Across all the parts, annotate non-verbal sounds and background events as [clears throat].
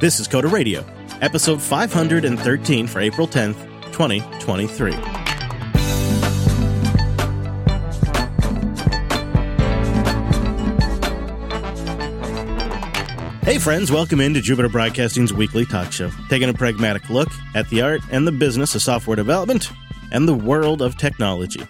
This is Coder Radio, episode 513 for April 10th, 2023. Hey, friends, welcome into Jupiter Broadcasting's weekly talk show, taking a pragmatic look at the art and the business of software development and the world of technology.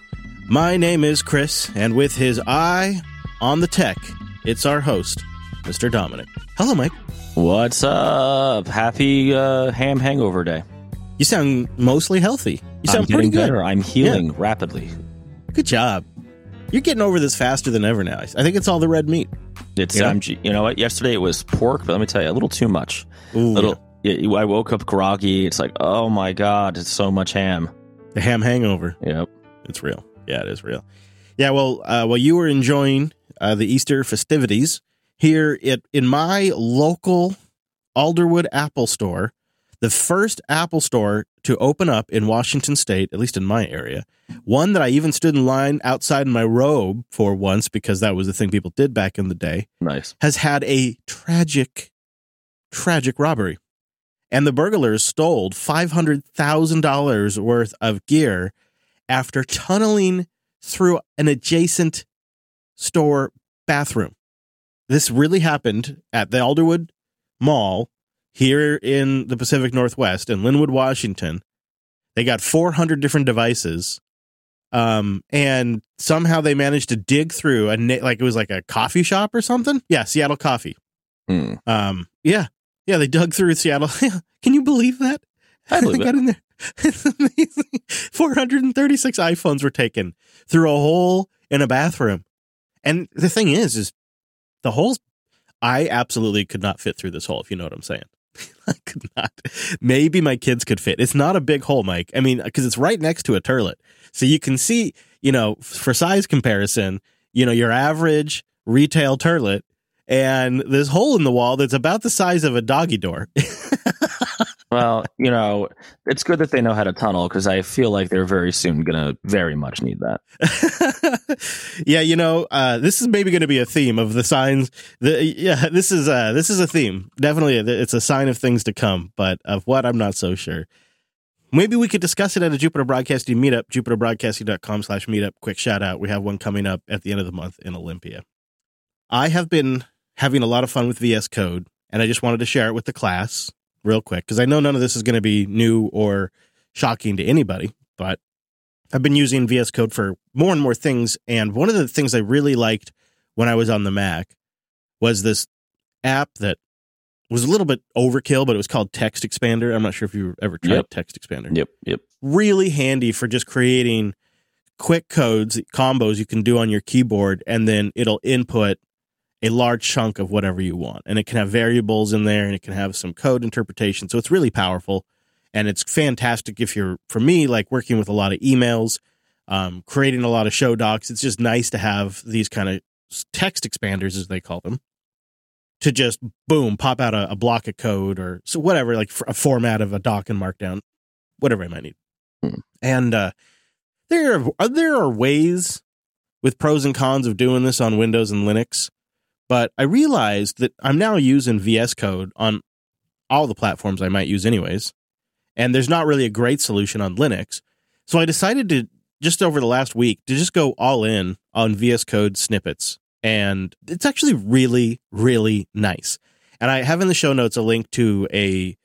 My name is Chris, and with his eye on the tech, it's our host, Mr. Dominick. Hello, Mike. What's up? Happy uh, ham hangover day. You sound mostly healthy. You sound I'm pretty getting good. better. I'm healing rapidly. Good job. You're getting over this faster than ever now. I think it's all the red meat. It's Yeah. um, you know what? Yesterday it was pork, but let me tell you, a little too much. Ooh, little. yeah, I woke up groggy. It's like, oh my god, it's so much ham. the ham hangover. Yep. It's real. Yeah, it is real. Yeah, well, uh, while you were enjoying uh, the Easter festivities here at in my local Alderwood Apple Store, the first Apple Store to open up in Washington State, at least in my area, one that I even stood in line outside in my robe for once because that was the thing people did back in the day. Nice. has had a tragic, tragic robbery. And the burglars stole $500,000 worth of gear after tunneling through an adjacent store bathroom. This really happened at the Alderwood Mall here in the Pacific Northwest in Lynnwood, Washington. They got 400 different devices. Um, and somehow they managed to dig through a na- like it was like a coffee shop or something. Yeah, Seattle Coffee. Hmm. Um, yeah, yeah, they dug through Seattle. [laughs] Can you believe that? I believe [laughs] got it. in there. [laughs] It's amazing. 436 iPhones were taken through a hole in a bathroom. And the thing is, is the holes, I absolutely could not fit through this hole, if you know what I'm saying. [laughs] I could not. Maybe my kids could fit. It's not a big hole, Mike. I mean, because it's right next to a turlet. So you can see, you know, for size comparison, you know, your average retail turlet and this hole in the wall that's about the size of a doggy door. [laughs] Well, you know, it's good that they know how to tunnel because I feel like they're very soon gonna very much need that. [laughs] yeah, you know, uh, this is maybe going to be a theme of the signs. The, yeah, this is uh, this is a theme. Definitely, it's a sign of things to come, but of what I'm not so sure. Maybe we could discuss it at a Jupiter Broadcasting meetup, jupiterbroadcasting.com slash meetup. Quick shout out. We have one coming up at the end of the month in Olympia. I have been having a lot of fun with VS Code, and I just wanted to share it with the class real quick because I know none of this is going to be new or shocking to anybody, but I've been using VS Code for more and more things. And one of the things I really liked when I was on the Mac was this app that was a little bit overkill, but it was called Text Expander. I'm not sure if you've ever tried Yep. Text Expander. Yep. Yep. Really handy for just creating quick codes, combos you can do on your keyboard, and then it'll input a large chunk of whatever you want. And it can have variables in there and it can have some code interpretation. So it's really powerful and it's fantastic if you're, for me, like working with a lot of emails, um, creating a lot of show docs. It's just nice to have these kind of text expanders, as they call them, to just boom, pop out a, a block of code or so whatever, like a format of a doc in Markdown, whatever I might need. Hmm. And uh, there are there are ways with pros and cons of doing this on Windows and Linux, but I realized that I'm now using VS Code on all the platforms I might use anyways, and there's not really a great solution on Linux. So I decided to just over the last week to just go all in on VS Code snippets, and it's actually really really nice. And I have in the show notes a link to a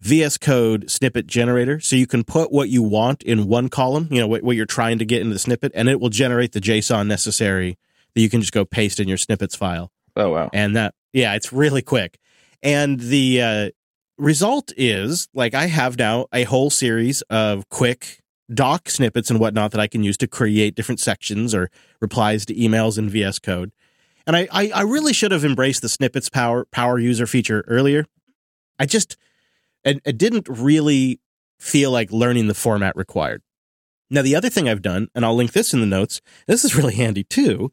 VS Code snippet generator. So you can put what you want in one column, you know, what, what you're trying to get into the snippet, and it will generate the JSON necessary that you can just go paste in your snippets file. Oh wow. And that, yeah, it's really quick. And the uh, result is like I have now a whole series of quick doc snippets and whatnot that I can use to create different sections or replies to emails in VS Code. And I, I, I really should have embraced the snippets power power user feature earlier. I just I, I didn't really feel like learning the format required. Now the other thing I've done, and I'll link this in the notes. This is really handy too,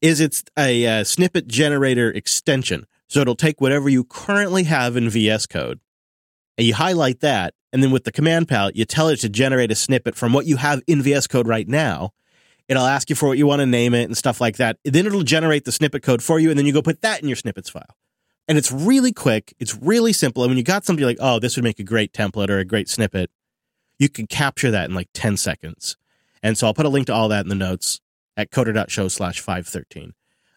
is it's a uh, snippet generator extension. So it'll take whatever you currently have in VS Code, and you highlight that, and then with the command palette, you tell it to generate a snippet from what you have in VS Code right now. It'll ask you for what you want to name it and stuff like that. Then it'll generate the snippet code for you, and then you go put that in your snippets file. And it's really quick. It's really simple. And when you got something like, oh, this would make a great template or a great snippet, you can capture that in like 10 seconds. And so I'll put a link to all that in the notes at coder.show slash 513.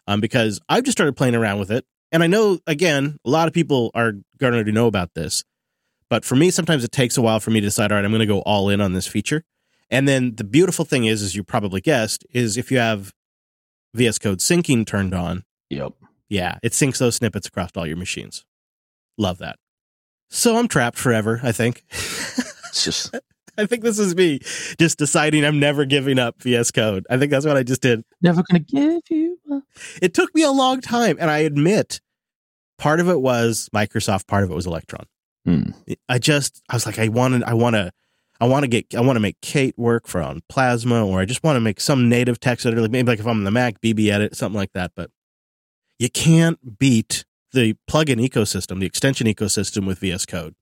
Um, because I've just started playing around with it. And I know, again, a lot of people are going to know about this. But for me, sometimes it takes a while for me to decide, all right, I'm going to go all in on this feature. And then the beautiful thing is, as you probably guessed, is if you have VS Code syncing turned on, Yep. yeah, it syncs those snippets across all your machines. Love that. So I'm trapped forever, I think. [laughs] It's just [laughs] I think this is me just deciding I'm never giving up VS Code. I think that's what I just did. never gonna give you. up. It took me a long time, and I admit part of it was Microsoft, part of it was Electron. Hmm. I just I was like, I wanted I want to I want to get I want to make Kate work for on Plasma, or I just want to make some native text editor, like maybe like if I'm on the Mac, BBEdit, something like that. But you can't beat the plugin ecosystem, the extension ecosystem with VS Code,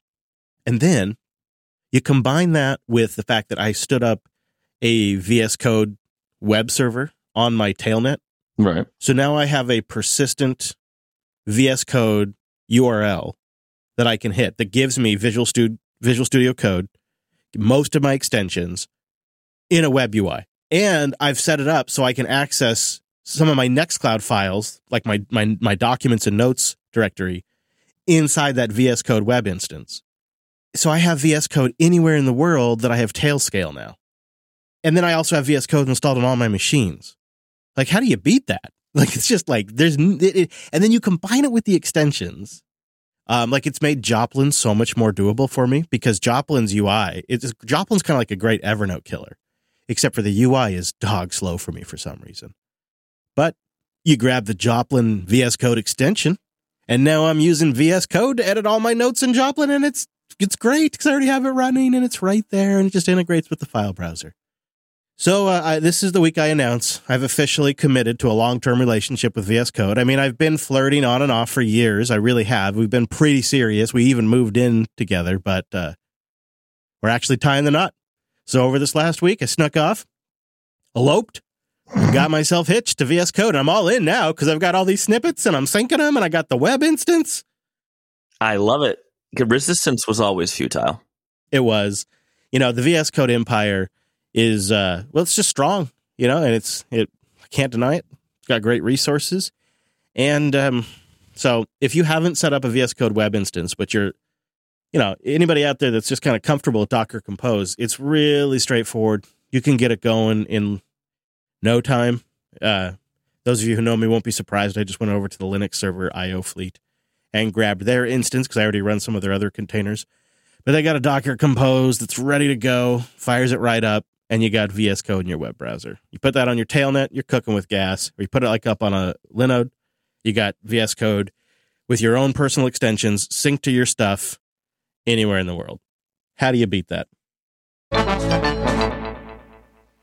and then you combine that with the fact that I stood up a VS Code web server on my tailnet. Right. So now I have a persistent VS Code URL that I can hit that gives me Visual Studio, Visual Studio Code, most of my extensions in a web UI. And I've set it up so I can access some of my Nextcloud files, like my, my, my documents and notes directory, inside that VS Code web instance. So I have VS Code anywhere in the world that I have Tailscale now. And then I also have VS Code installed on all my machines. Like, how do you beat that? [laughs] Like, it's just like there's, it, it, and then you combine it with the extensions. Um, like it's made Joplin so much more doable for me because Joplin's UI, it's Joplin's kind of like a great Evernote killer, except for the UI is dog slow for me for some reason. But you grab the Joplin VS Code extension, and now I'm using VS Code to edit all my notes in Joplin, and it's it's great because I already have it running and it's right there, and it just integrates with the file browser. So uh, I, this is the week I announce I've officially committed to a long-term relationship with VS Code. I mean, I've been flirting on and off for years. I really have. We've been pretty serious. We even moved in together, but uh, we're actually tying the knot. So over this last week, I snuck off, eloped, [clears throat] got myself hitched to VS Code. I'm all in now because I've got all these snippets and I'm syncing them, and I got the web instance. I love it. Resistance was always futile. It was, you know, the VS Code empire is uh well it's just strong you know and it's it I can't deny it. It's got great resources. And um so if you haven't set up a vs code web instance but you're you know anybody out there that's just kind of comfortable with docker compose it's really straightforward. You can get it going in no time. Uh those of you who know me won't be surprised. I just went over to the linux server io fleet and grabbed their instance because i already run some of their other containers but they got a docker compose that's ready to go fires it right up and you got VS Code in your web browser. You put that on your tailnet, you're cooking with gas. Or you put it like up on a Linode, you got VS Code with your own personal extensions synced to your stuff anywhere in the world. How do you beat that?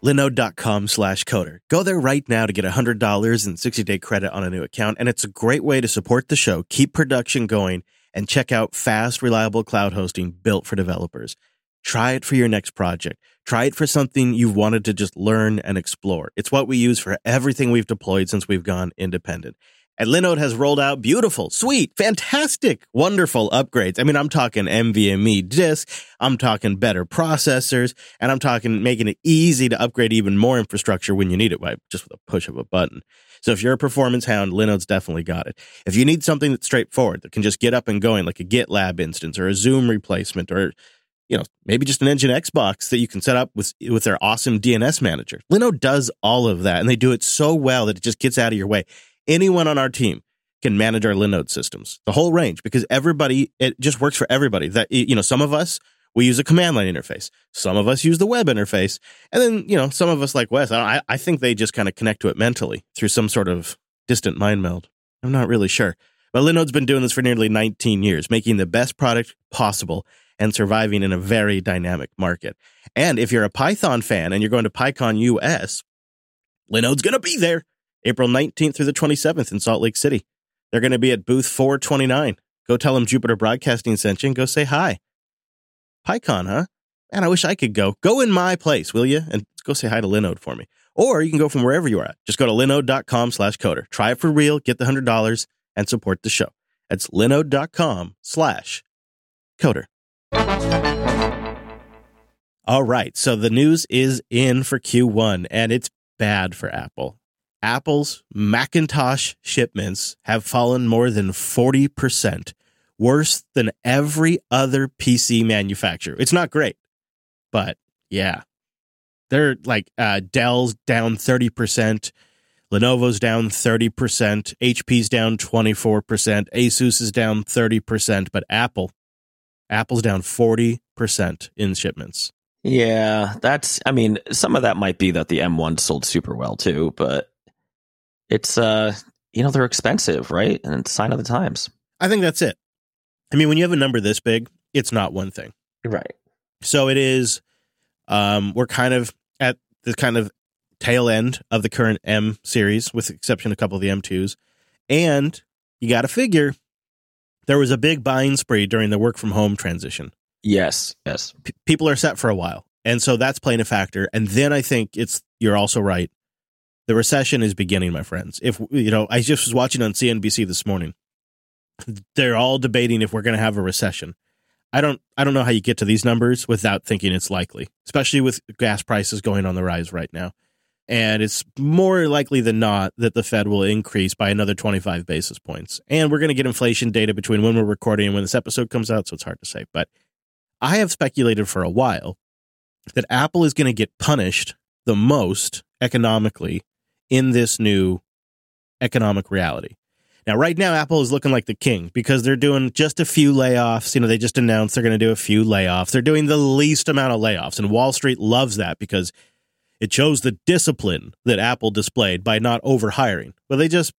Linode.com slash coder. Go there right now to get $100 and 60 day credit on a new account. And it's a great way to support the show, keep production going, and check out fast, reliable cloud hosting built for developers. Try it for your next project. Try it for something you've wanted to just learn and explore. It's what we use for everything we've deployed since we've gone independent. And Linode has rolled out beautiful, sweet, fantastic, wonderful upgrades. I mean, I'm talking NVMe disk, I'm talking better processors, and I'm talking making it easy to upgrade even more infrastructure when you need it by just with a push of a button. So if you're a performance hound, Linode's definitely got it. If you need something that's straightforward that can just get up and going, like a GitLab instance or a Zoom replacement or you know, maybe just an NGINX box that you can set up with with their awesome DNS manager. Linode does all of that, and they do it so well that it just gets out of your way. Anyone on our team can manage our Linode systems, the whole range, because everybody it just works for everybody. That you know, some of us we use a command line interface, some of us use the web interface, and then you know, some of us like Wes. I, I think they just kind of connect to it mentally through some sort of distant mind meld. I'm not really sure. But Linode's been doing this for nearly 19 years, making the best product possible and surviving in a very dynamic market. And if you're a Python fan and you're going to PyCon US, Linode's going to be there April 19th through the 27th in Salt Lake City. They're going to be at booth 429. Go tell them Jupiter Broadcasting sent you and go say hi. PyCon, huh? Man, I wish I could go. Go in my place, will you? And go say hi to Linode for me. Or you can go from wherever you are at. Just go to linode.com slash coder. Try it for real, get the $100, and support the show. That's linode.com slash coder. All right. So the news is in for Q1 and it's bad for Apple. Apple's Macintosh shipments have fallen more than 40%, worse than every other PC manufacturer. It's not great, but yeah. They're like uh, Dell's down 30%, Lenovo's down 30%, HP's down 24%, Asus is down 30%, but Apple, Apple's down 40% in shipments. Yeah, that's I mean, some of that might be that the M1 sold super well too, but it's uh you know, they're expensive, right? And it's sign of the times. I think that's it. I mean, when you have a number this big, it's not one thing. Right. So it is um we're kind of at the kind of tail end of the current M series, with the exception of a couple of the M2s. And you got to figure there was a big buying spree during the work from home transition. Yes, yes. P- people are set for a while. And so that's playing a factor. And then I think it's, you're also right. The recession is beginning, my friends. If, you know, I just was watching on CNBC this morning. They're all debating if we're going to have a recession. I don't, I don't know how you get to these numbers without thinking it's likely, especially with gas prices going on the rise right now and it's more likely than not that the Fed will increase by another 25 basis points. And we're going to get inflation data between when we're recording and when this episode comes out, so it's hard to say. But I have speculated for a while that Apple is going to get punished the most economically in this new economic reality. Now, right now, Apple is looking like the king because they're doing just a few layoffs. You know, they just announced they're going to do a few layoffs. They're doing the least amount of layoffs, and Wall Street loves that because it shows the discipline that Apple displayed by not overhiring. Well, they just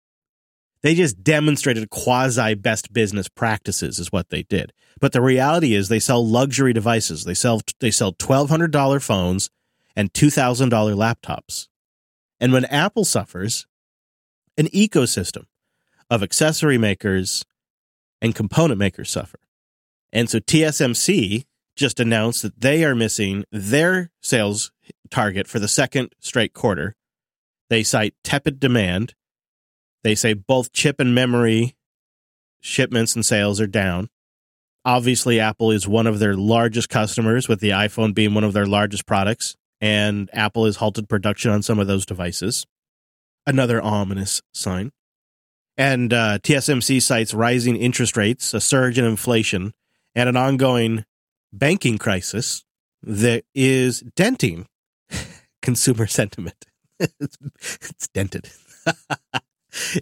they just demonstrated quasi best business practices is what they did. But the reality is they sell luxury devices. They sell they sell $1200 phones and $2000 laptops. And when Apple suffers, an ecosystem of accessory makers and component makers suffer. And so TSMC just announced that they are missing their sales target for the second straight quarter. They cite tepid demand. They say both chip and memory shipments and sales are down. Obviously, Apple is one of their largest customers, with the iPhone being one of their largest products, and Apple has halted production on some of those devices. Another ominous sign. And uh, TSMC cites rising interest rates, a surge in inflation, and an ongoing banking crisis that is denting [laughs] consumer sentiment. it's, [laughs] it's dented. [laughs]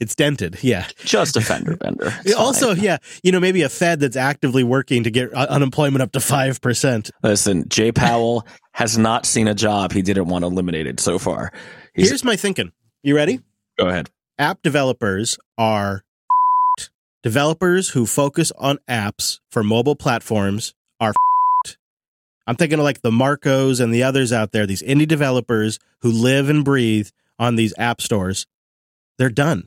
it's dented. Yeah. Just a fender bender. [laughs] It's also, fine. yeah, you know, maybe a Fed that's actively working to get uh, unemployment up to 5%. Listen, Jay Powell has not seen a job he didn't want eliminated so far. He's, Here's my thinking. You ready? Go ahead. App developers are [laughs] developers who focus on apps for mobile platforms are [laughs] I'm thinking of like the Marcos and the others out there, these indie developers who live and breathe on these app stores. They're done.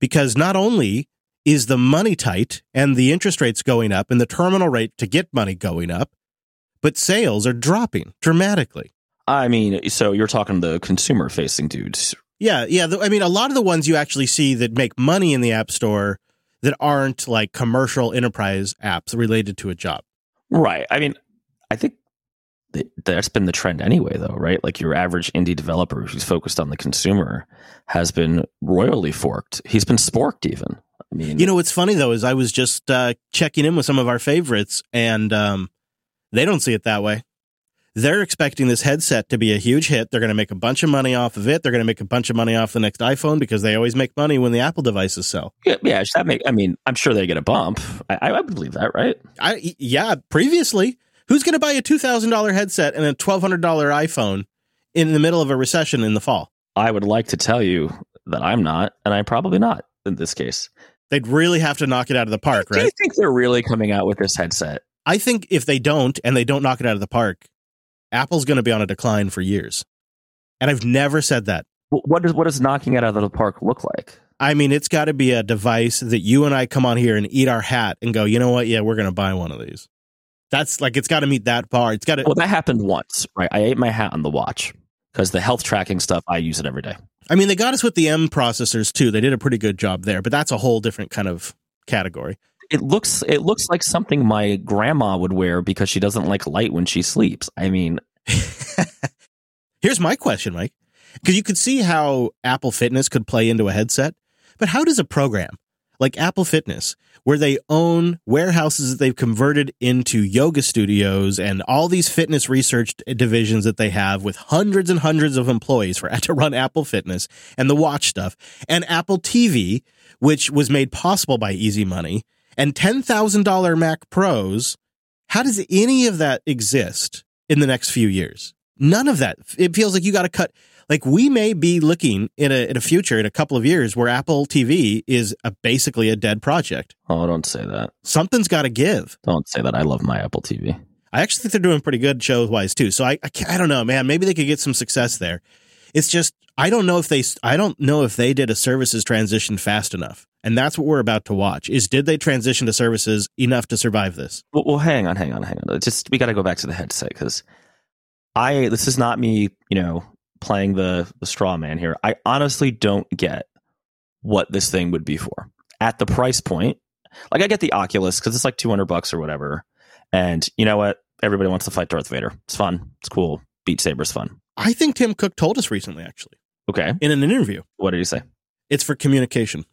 Because not only is the money tight and the interest rates going up and the terminal rate to get money going up, but sales are dropping dramatically. I mean, so you're talking the consumer facing dudes. Yeah, yeah. I mean, a lot of the ones you actually see that make money in the App Store that aren't like commercial enterprise apps related to a job. Right. I mean, I think that's been the trend anyway, though, right? Like your average indie developer who's focused on the consumer has been royally forked. He's been sporked, even. I mean, you know what's funny though is I was just uh, checking in with some of our favorites, and um, they don't see it that way. They're expecting this headset to be a huge hit. They're going to make a bunch of money off of it. They're going to make a bunch of money off the next iPhone because they always make money when the Apple devices sell. Yeah, yeah that make. I mean, I'm sure they get a bump. I, I believe that, right? I yeah. Previously, Who's going to buy a $2,000 headset and a $1,200 iPhone in the middle of a recession in the fall? I would like to tell you that I'm not, and I'm probably not in this case. They'd really have to knock it out of the park, right? Do you think they're really coming out with this headset? I think if they don't and they don't knock it out of the park, Apple's going to be on a decline for years. And I've never said that. What does what does knocking it out of the park look like? I mean, it's got to be a device that you and I come on here and eat our hat and go, you know what? Yeah, we're going to buy one of these. That's like it's got to meet that bar. It's got to. Well, that happened once, right? I ate my hat on the watch because the health tracking stuff I use it every day. I mean, they got us with the M processors too. They did a pretty good job there, but that's a whole different kind of category. It looks it looks like something my grandma would wear because she doesn't like light when she sleeps. I mean, [laughs] Here's my question, Mike. Because you could see how Apple Fitness could play into a headset, but how does a program like Apple Fitness, where they own warehouses that they've converted into yoga studios and all these fitness research divisions that they have with hundreds and hundreds of employees for [laughs] to run Apple Fitness and the watch stuff and Apple TV, which was made possible by Easy Money and $10,000 Mac Pros. How does any of that exist in the next few years? None of that. It feels like you got to cut. Like we may be looking in a in a future in a couple of years where Apple TV is a, basically a dead project. oh, don't say that. Something's got to give. Don't say that. I love my Apple TV. I actually think they're doing pretty good show wise too. So I I, I don't know, man. Maybe they could get some success there. It's just I don't know if they I don't know if they did a services transition fast enough. And that's what we're about to watch. Is did they transition to services enough to survive this? Well, well hang on, hang on, hang on. Just we got to go back to the headset because I this is not me, you know, playing the the straw man here. I honestly don't get what this thing would be for at the price point. Like I get the Oculus because it's like two hundred bucks or whatever, and you know what? Everybody wants to fight Darth Vader. It's fun. It's cool. Beat Saber's fun. I think Tim Cook told us recently actually Okay, in an interview. what did he say? It's for communication.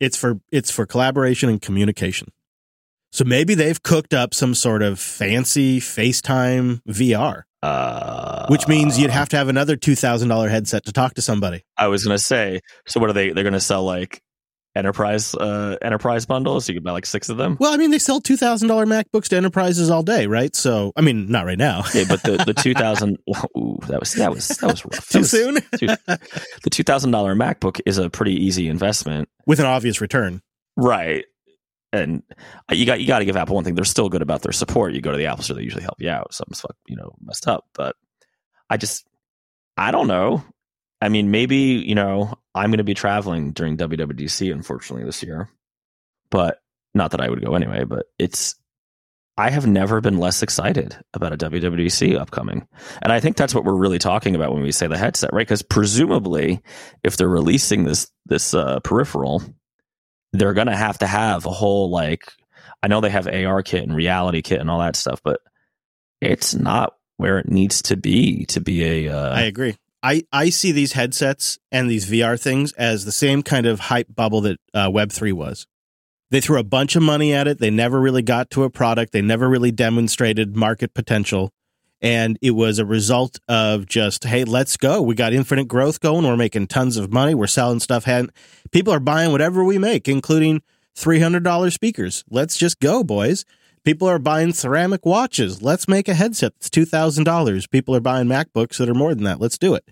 It's for it's for collaboration and communication. So maybe they've cooked up some sort of fancy FaceTime VR, Uh, which means you'd have to have another two thousand dollar headset to talk to somebody. I was gonna say. So what are they? They're gonna sell like enterprise uh enterprise bundles. You could buy like six of them. Well, I mean, they sell two thousand dollar MacBooks to enterprises all day, right? So, I mean, not right now. Yeah, but the the [laughs] two thousand. [laughs] Ooh, that was that was that was rough. That Too was- soon, [laughs] Dude, the two thousand dollar MacBook is a pretty easy investment, with an obvious return. right? And you got you got to give Apple one thing. They're still good about their support. You go to the Apple Store, they usually help you out. Something's fuck, you know messed up, but I just I don't know. I mean, maybe you know I'm going to be traveling during WWDC, unfortunately this year, but not that I would go anyway. But it's I have never been less excited about a WWDC upcoming. And I think that's what we're really talking about when we say the headset, right? Because presumably, if they're releasing this this uh, peripheral, they're going to have to have a whole like I know they have ARKit and RealityKit and all that stuff, but it's not where it needs to be to be a. Uh, I agree. I, I see these headsets and these VR things as the same kind of hype bubble that uh, Web3 was. They threw a bunch of money at it. They never really got to a product. They never really demonstrated market potential. And it was a result of just, hey, let's go. We got infinite growth going. We're making tons of money. We're selling stuff. hand- People are buying whatever we make, including $300 speakers. Let's just go, boys. People are buying ceramic watches. Let's make a headset that's $2,000. People are buying MacBooks that are more than that. Let's do it.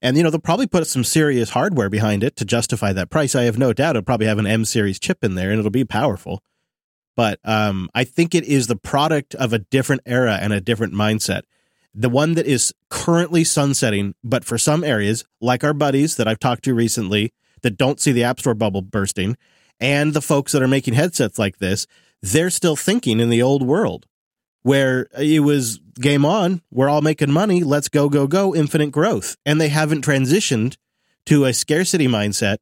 And, you know, they'll probably put some serious hardware behind it to justify that price. I have no doubt it'll probably have an M series chip in there and it'll be powerful. But um, I think it is the product of a different era and a different mindset. The one that is currently sunsetting, but for some areas, like our buddies that I've talked to recently that don't see the App Store bubble bursting, and the folks that are making headsets like this, they're still thinking in the old world where it was game on, we're all making money, let's go, go, go, infinite growth. And they haven't transitioned to a scarcity mindset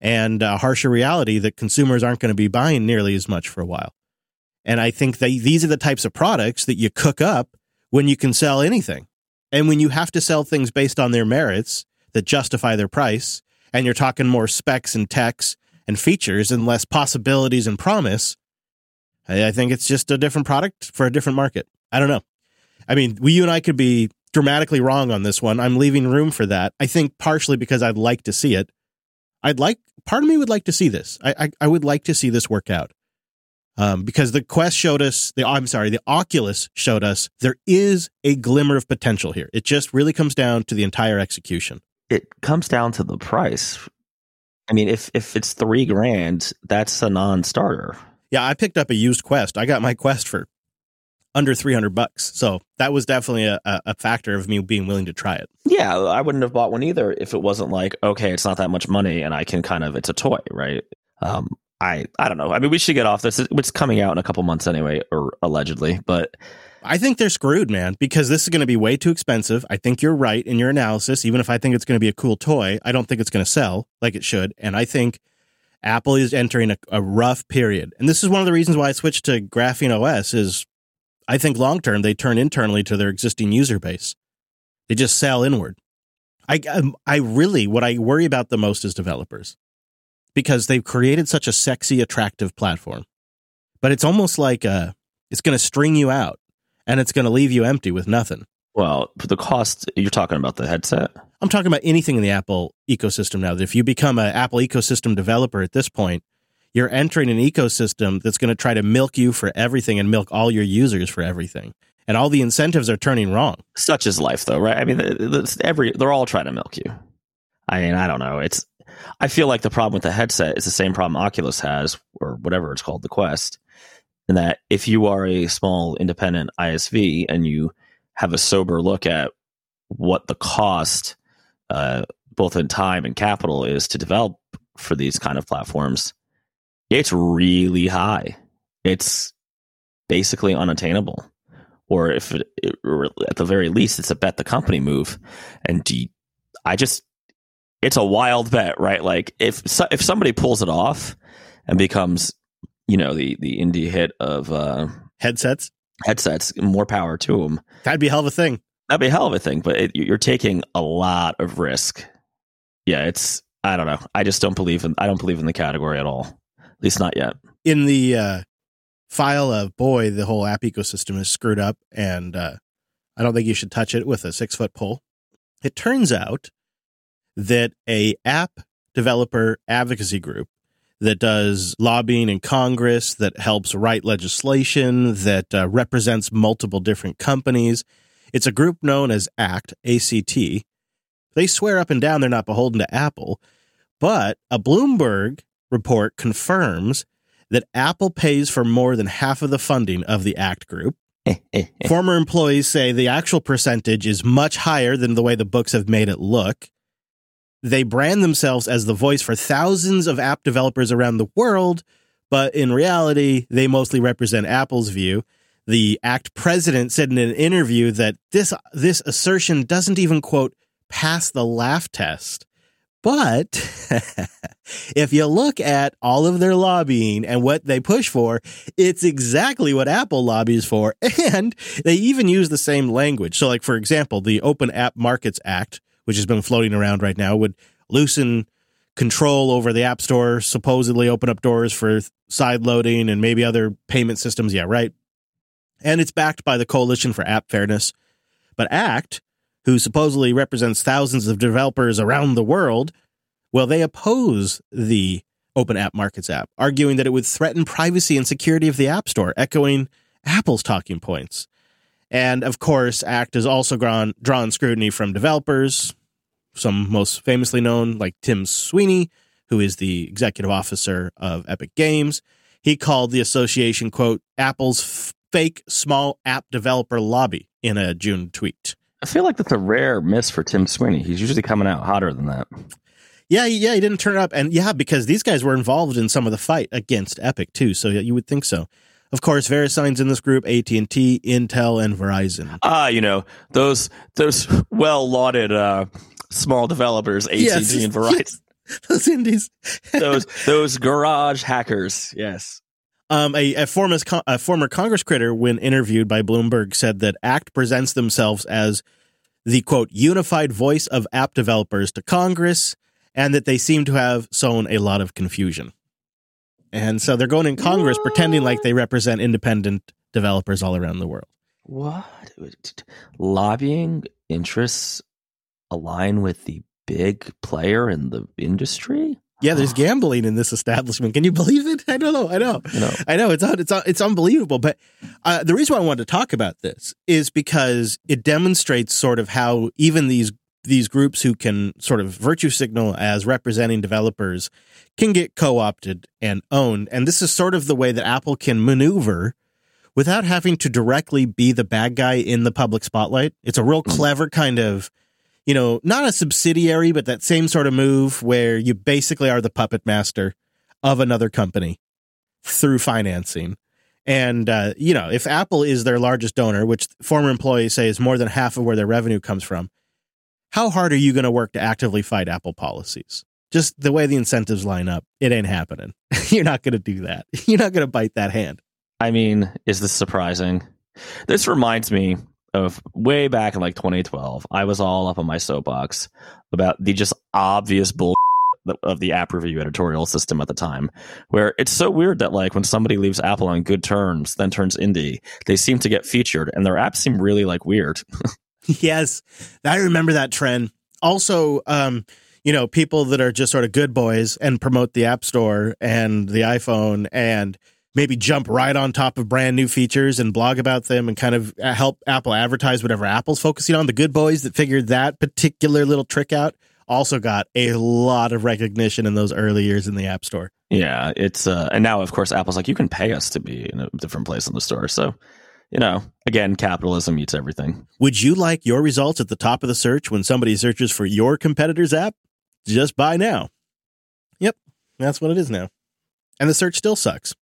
and a harsher reality that consumers aren't going to be buying nearly as much for a while. And I think that these are the types of products that you cook up when you can sell anything. And when you have to sell things based on their merits that justify their price, and you're talking more specs and techs and features and less possibilities and promise, I, think it's just a different product for a different market. I don't know. I mean, we, you and I could be dramatically wrong on this one. I'm leaving room for that. I think partially because I'd like to see it. I'd like, part of me would like to see this. I, I, I would like to see this work out. Um, because the Quest showed us, the I'm sorry, the Oculus showed us there is a glimmer of potential here. It just really comes down to the entire execution. it comes down to the price. I mean, if if it's three grand, that's a non-starter. Yeah, I picked up a used Quest. I got my Quest for under 300 bucks. So that was definitely a, a a factor of me being willing to try it. Yeah, I wouldn't have bought one either if it wasn't like, okay, it's not that much money, and I can kind of, it's a toy, right? Um, I I don't know. I mean, we should get off this. It's coming out in a couple months anyway, or allegedly, but I think they're screwed, man, because this is going to be way too expensive. I think you're right in your analysis. Even if I think it's going to be a cool toy, I don't think it's going to sell like it should. And I think Apple is entering a, a rough period. And this is one of the reasons why I switched to GrapheneOS is I think long term they turn internally to their existing user base. They just sell inward. I um, I really what I worry about the most is developers because they've created such a sexy, attractive platform, but it's almost like uh, it's going to string you out and it's going to leave you empty with nothing. Well, the cost you're talking about the headset. I'm talking about anything in the Apple ecosystem now. That if you become an Apple ecosystem developer at this point, you're entering an ecosystem that's going to try to milk you for everything and milk all your users for everything. And all the incentives are turning wrong. Such is life, though, right? I mean, every they're all trying to milk you. I mean, I don't know. It's I feel like the problem with the headset is the same problem Oculus has, or whatever it's called, the Quest. And that if you are a small independent ISV and you have a sober look at what the cost, uh, both in time and capital, is to develop for these kind of platforms, it's really high. It's basically unattainable. Or if it, or at the very least, it's a bet the company move. And you, I just, it's a wild bet, right? Like if if somebody pulls it off and becomes, you know, the the indie hit of uh, headsets, headsets, more power to them. That'd be a hell of a thing. That'd be a hell of a thing, but it, you're taking a lot of risk. Yeah, it's I don't know. I just don't believe in I don't believe in the category at all. At least not yet. In the uh, file of boy, the whole app ecosystem is screwed up, and uh, I don't think you should touch it with a six foot pole. It turns out that a app developer advocacy group that does lobbying in Congress, that helps write legislation, that uh, represents multiple different companies. It's a group known as ACT, ACT. They swear up and down they're not beholden to Apple, but a Bloomberg report confirms that Apple pays for more than half of the funding of the ACT group. [laughs] Former employees say the actual percentage is much higher than the way the books have made it look. They brand themselves as the voice for thousands of app developers around the world, but in reality, they mostly represent Apple's view. The ACT president said in an interview that this this assertion doesn't even quote pass the laugh test. But [laughs] if you look at all of their lobbying and what they push for, it's exactly what Apple lobbies for. [laughs] And they even use the same language. So, like, for example, the Open App Markets Act which has been floating around right now, would loosen control over the App Store, supposedly open up doors for side loading and maybe other payment systems. Yeah, right. And it's backed by the Coalition for App Fairness. But ACT, who supposedly represents thousands of developers around the world, well, they oppose the Open App Markets app, arguing that it would threaten privacy and security of the App Store, echoing Apple's talking points. And of course, ACT has also drawn, drawn scrutiny from developers, some most famously known like Tim Sweeney, who is the executive officer of Epic Games. He called the association, quote, Apple's fake small app developer lobby in a June tweet. I feel like that's a rare miss for Tim Sweeney. He's usually coming out hotter than that. Yeah, yeah, he didn't turn up. And yeah, because these guys were involved in some of the fight against Epic too. So you would think so. Of course, VeriSign's in this group, AT&T, Intel, and Verizon. Ah, you know, those those well lauded uh, small developers, AT&T yes, and [laughs] Verizon. those indies. those those garage hackers, yes. Um, a, a, former, a former Congress critter, when interviewed by Bloomberg, said that ACT presents themselves as the quote unified voice of app developers to Congress, and that they seem to have sown a lot of confusion. And so they're going in Congress what? pretending like they represent independent developers all around the world. What? Lobbying interests align with the big player in the industry? Yeah, there's gambling in this establishment. Can you believe it? I don't know. I know. No. I know. It's it's it's unbelievable. But uh, the reason why I wanted to talk about this is because it demonstrates sort of how even these these groups who can sort of virtue signal as representing developers can get co-opted and owned. And this is sort of the way that Apple can maneuver without having to directly be the bad guy in the public spotlight. It's a real mm. clever kind of, you know, not a subsidiary, but that same sort of move where you basically are the puppet master of another company through financing. And, uh, you know, if Apple is their largest donor, which former employees say is more than half of where their revenue comes from, how hard are you going to work to actively fight Apple policies? Just the way the incentives line up, it ain't happening. [laughs] You're not going to do that. [laughs] You're not going to bite that hand. I mean, is this surprising? This reminds me of way back in like 2012. I was all up on my soapbox about the just obvious bull [laughs] of the app review editorial system at the time, where it's so weird that like when somebody leaves Apple on good terms, then turns indie, they seem to get featured, and their apps seem really like weird. [laughs] yes, I remember that trend. Also, um, you know, people that are just sort of good boys and promote the App Store and the iPhone and maybe jump right on top of brand new features and blog about them and kind of uh, help Apple advertise whatever Apple's focusing on. The good boys that figured that particular little trick out also got a lot of recognition in those early years in the App Store. Yeah, it's uh, and now of course Apple's like you can pay us to be in a different place in the store. So, you know, again, capitalism eats everything. Would you like your results at the top of the search when somebody searches for your competitor's app? Just buy now. Yep, that's what it is now. And the search still sucks.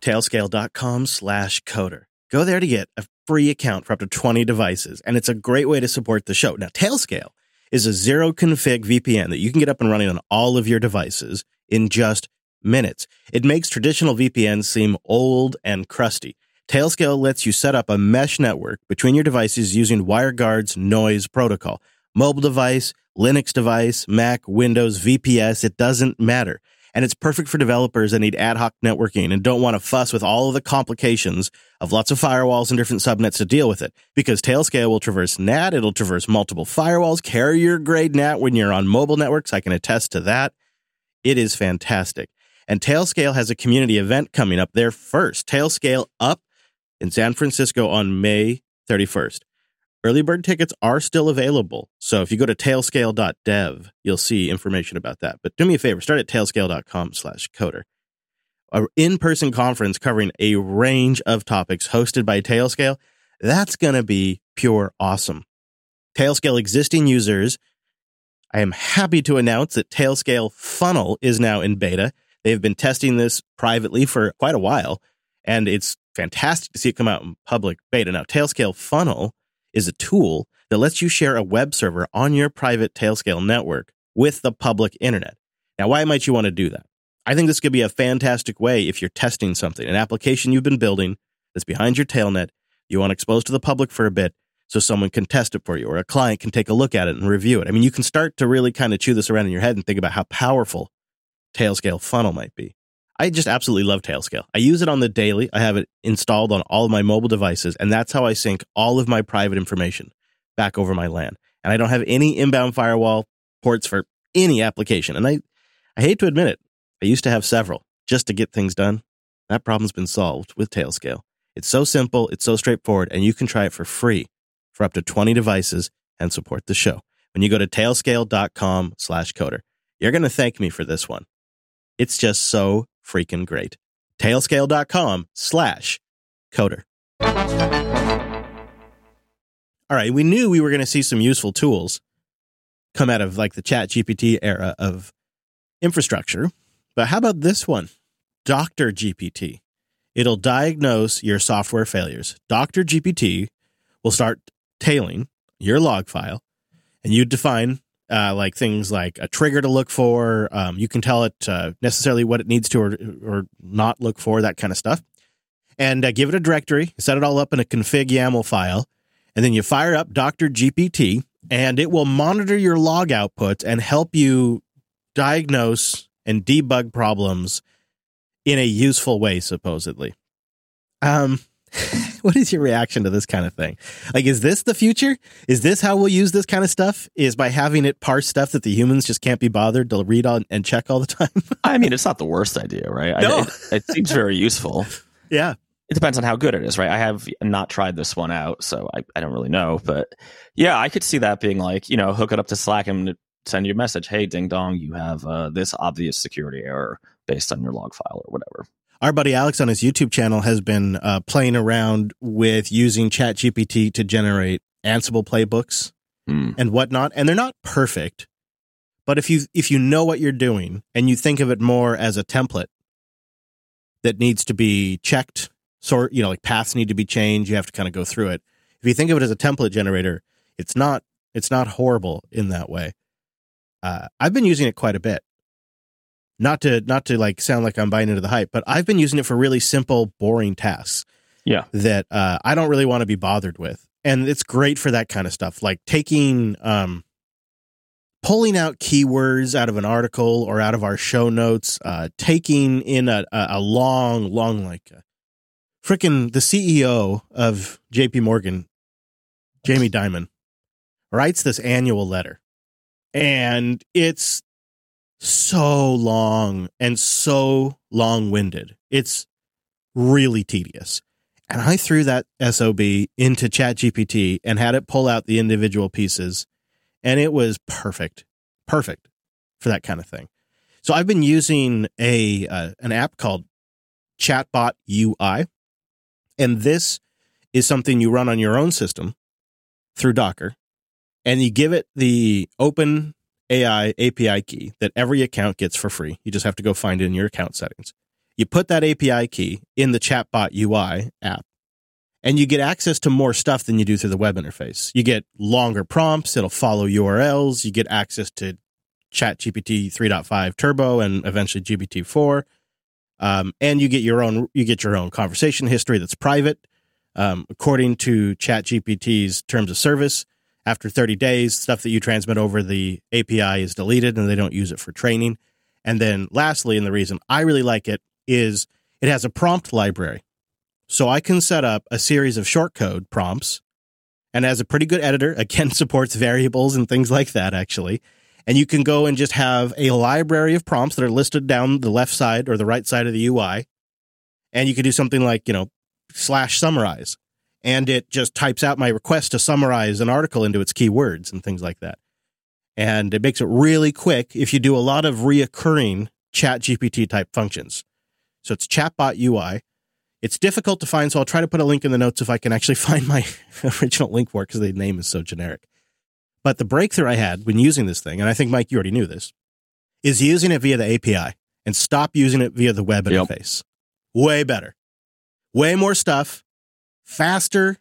Tailscale.com slash coder. Go there to get a free account for up to 20 devices, and it's a great way to support the show. Now, Tailscale is a zero config VPN that you can get up and running on all of your devices in just minutes. It makes traditional VPNs seem old and crusty. Tailscale lets you set up a mesh network between your devices using WireGuard's noise protocol. Mobile device, Linux device, Mac, Windows, VPS, it doesn't matter and it's perfect for developers that need ad hoc networking and don't want to fuss with all of the complications of lots of firewalls and different subnets to deal with it. Because Tailscale will traverse NAT, it'll traverse multiple firewalls, carrier grade NAT when you're on mobile networks. I can attest to that. It is fantastic. And Tailscale has a community event coming up there first. Tailscale up in San Francisco on May 31st. Early bird tickets are still available. So if you go to tailscale.dev, you'll see information about that. But do me a favor, start at tailscale.com slash coder. An in-person conference covering a range of topics hosted by Tailscale. That's going to be pure awesome. Tailscale existing users, I am happy to announce that Tailscale Funnel is now in beta. They've been testing this privately for quite a while, and it's fantastic to see it come out in public beta. Now, Tailscale Funnel is a tool that lets you share a web server on your private Tailscale network with the public internet. Now, why might you want to do that? I think this could be a fantastic way if you're testing something, an application you've been building that's behind your tailnet, you want to expose to the public for a bit so someone can test it for you or a client can take a look at it and review it. I mean, you can start to really kind of chew this around in your head and think about how powerful Tailscale funnel might be. I just absolutely love Tailscale. I use it on the daily. I have it installed on all of my mobile devices, and that's how I sync all of my private information back over my LAN. And I don't have any inbound firewall ports for any application. And I, I hate to admit it, I used to have several just to get things done. That problem's been solved with Tailscale. It's so simple, it's so straightforward, and you can try it for free for up to 20 devices and support the show. When you go to tailscale.com slash coder, you're going to thank me for this one. It's just so freaking great. Tailscale.com slash coder. All right, we knew we were going to see some useful tools come out of like the ChatGPT era of infrastructure. But how about this one? Dr. GPT. It'll diagnose your software failures. Dr. GPT will start tailing your log file and you define uh, like things like a trigger to look for. Um, you can tell it uh, necessarily what it needs to or, or not look for, that kind of stuff. And uh, give it a directory, set it all up in a config YAML file, and then you fire up Dr. GPT, and it will monitor your log outputs and help you diagnose and debug problems in a useful way, supposedly. Um, [laughs] what is your reaction to this kind of thing? Like, is this the future? Is this how we'll use this kind of stuff? Is by having it parse stuff that the humans just can't be bothered to read on and check all the time? [laughs] I mean, it's not the worst idea, right? No. I, it, it seems very useful. [laughs] Yeah. It depends on how good it is, right? I have not tried this one out, so I, I don't really know. But yeah, I could see that being like, you know, hook it up to Slack and send you a message. Hey, ding dong, you have uh, this obvious security error based on your log file or whatever our buddy Alex on his YouTube channel has been uh, playing around with using ChatGPT to generate Ansible playbooks mm. and whatnot, and they're not perfect. But if you if you know what you're doing and you think of it more as a template that needs to be checked, sort you know, like paths need to be changed, you have to kind of go through it. If you think of it as a template generator, it's not it's not horrible in that way. uh, I've been using it quite a bit. Not to not to like sound like I'm buying into the hype, but I've been using it for really simple, boring tasks. Yeah. that uh, I don't really want to be bothered with, and it's great for that kind of stuff, like taking um, pulling out keywords out of an article or out of our show notes, uh, taking in a, a, long, long like. Uh, freaking the CEO of JP Morgan, Jamie Dimon, writes this annual letter. And it's so long and so long winded. It's really tedious. And I threw that SOB into ChatGPT and had it pull out the individual pieces. And it was perfect, perfect for that kind of thing. So I've been using a uh, an app called Chatbot UI and this is something you run on your own system through Docker. And you give it the open AI API key that every account gets for free. You just have to go find it in your account settings. You put that API key in the Chatbot UI app, and you get access to more stuff than you do through the web interface. You get longer prompts, it'll follow URLs, you get access to ChatGPT 3.5 Turbo and eventually GPT 4 um, and you get your own you get your own conversation history that's private. Um, according to ChatGPT's terms of service, after 30 days, stuff that you transmit over the API is deleted, and they don't use it for training. And then, lastly, and the reason I really like it is it has a prompt library, so I can set up a series of shortcode prompts, and as a pretty good editor, [laughs] again supports variables and things like that actually and you can go and just have a library of prompts that are listed down the left side or the right side of the UI. And you can do something like, you know, slash summarize. And it just types out my request to summarize an article into its keywords and things like that. And it makes it really quick if you do a lot of reoccurring ChatGPT type functions. So it's chatbot UI. It's difficult to find, so I'll try to put a link in the notes if I can actually [laughs] find my [laughs] original link for it because the name is so generic. But the breakthrough I had when using this thing, and I think Mike, you already knew this, is using it via the API and stop using it via the web Yep. interface. Way better, way more stuff, faster,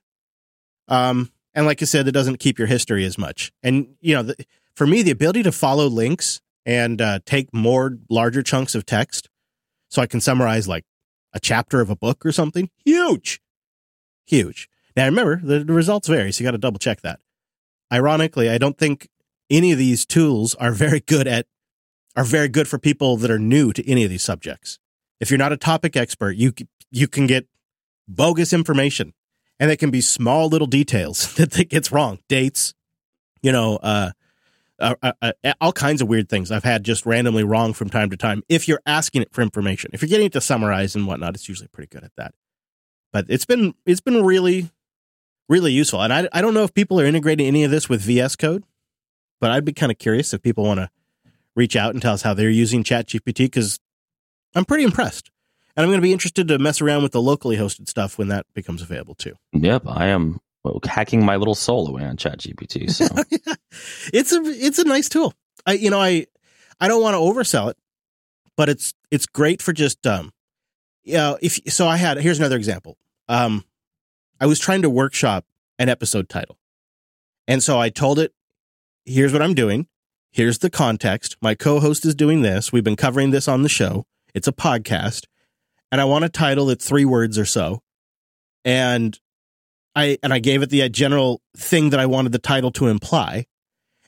um, and like I said, it doesn't keep your history as much. And you know, the, for me, the ability to follow links and uh, take more larger chunks of text, so I can summarize like a chapter of a book or something, huge, huge. Now remember, the, the results vary, so you got to double check that ironically, I don't think any of these tools are very good at are very good for people that are new to any of these subjects. If you're not a topic expert, you you can get bogus information, and it can be small little details [laughs] that it gets wrong, dates, you know, uh, uh, uh, uh, all kinds of weird things I've had just randomly wrong from time to time. If you're asking it for information, if you're getting it to summarize and whatnot, it's usually pretty good at that. But it's been it's been really really useful. And I, I don't know if people are integrating any of this with VS Code, but I'd be kind of curious if people want to reach out and tell us how they're using ChatGPT because I'm pretty impressed. And I'm going to be interested to mess around with the locally hosted stuff when that becomes available too. Yep, I am hacking my little soul away on ChatGPT. So [laughs] it's a it's a nice tool. I you know I I don't want to oversell it, but it's it's great for just um you know if so I had here's another example. Um I was trying to workshop an episode title. And so I told it, here's what I'm doing. Here's the context. My co host is doing this. We've been covering this on the show. It's a podcast. And I want a title that's three words or so. And I and I gave it the uh, general thing that I wanted the title to imply.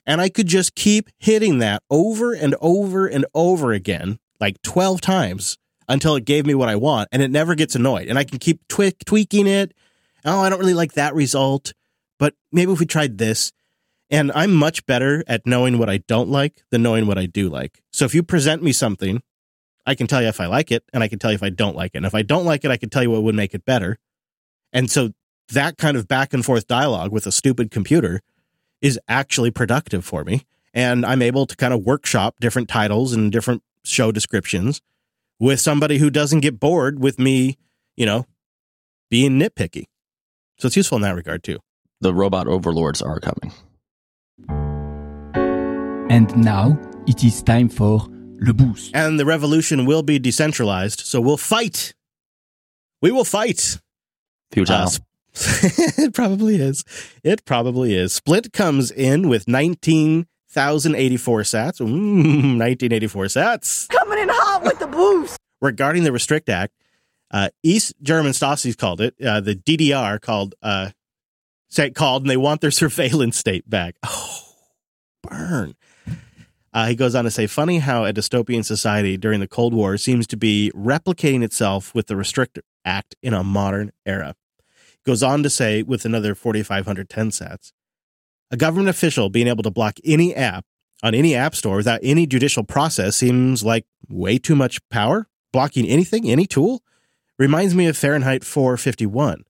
And I could just keep hitting that over and over and over again, like 12 times until it gave me what I want. And it never gets annoyed. And I can keep twi- tweaking it oh, I don't really like that result, but maybe if we tried this. And I'm much better at knowing what I don't like than knowing what I do like. So if you present me something, I can tell you if I like it and I can tell you if I don't like it. And if I don't like it, I can tell you what would make it better. And so that kind of back and forth dialogue with a stupid computer is actually productive for me. And I'm able to kind of workshop different titles and different show descriptions with somebody who doesn't get bored with me, you know, being nitpicky. So it's useful in that regard too. the robot overlords are coming. And now it is time for Le Boost. And the revolution will be decentralized, so we'll fight. We will fight. Futile. Uh, [laughs] it probably is. It probably is. Split comes in with 8,084 sats. Mm, 1984 [laughs] sats. Coming in hot with the boost. Regarding the Restrict Act, uh, East German Stasis called it, uh, the DDR called, uh, say called, and they want their [laughs] surveillance state back. Oh, burn. Uh, he goes on to say, funny how a dystopian society during the Cold War seems to be replicating itself with the Restrict Act in a modern era. He Goes on to say, with another 4,510 sats, a government official being able to block any app on any app store without any judicial process seems like way too much power. Blocking anything, any tool, reminds me of Fahrenheit 451.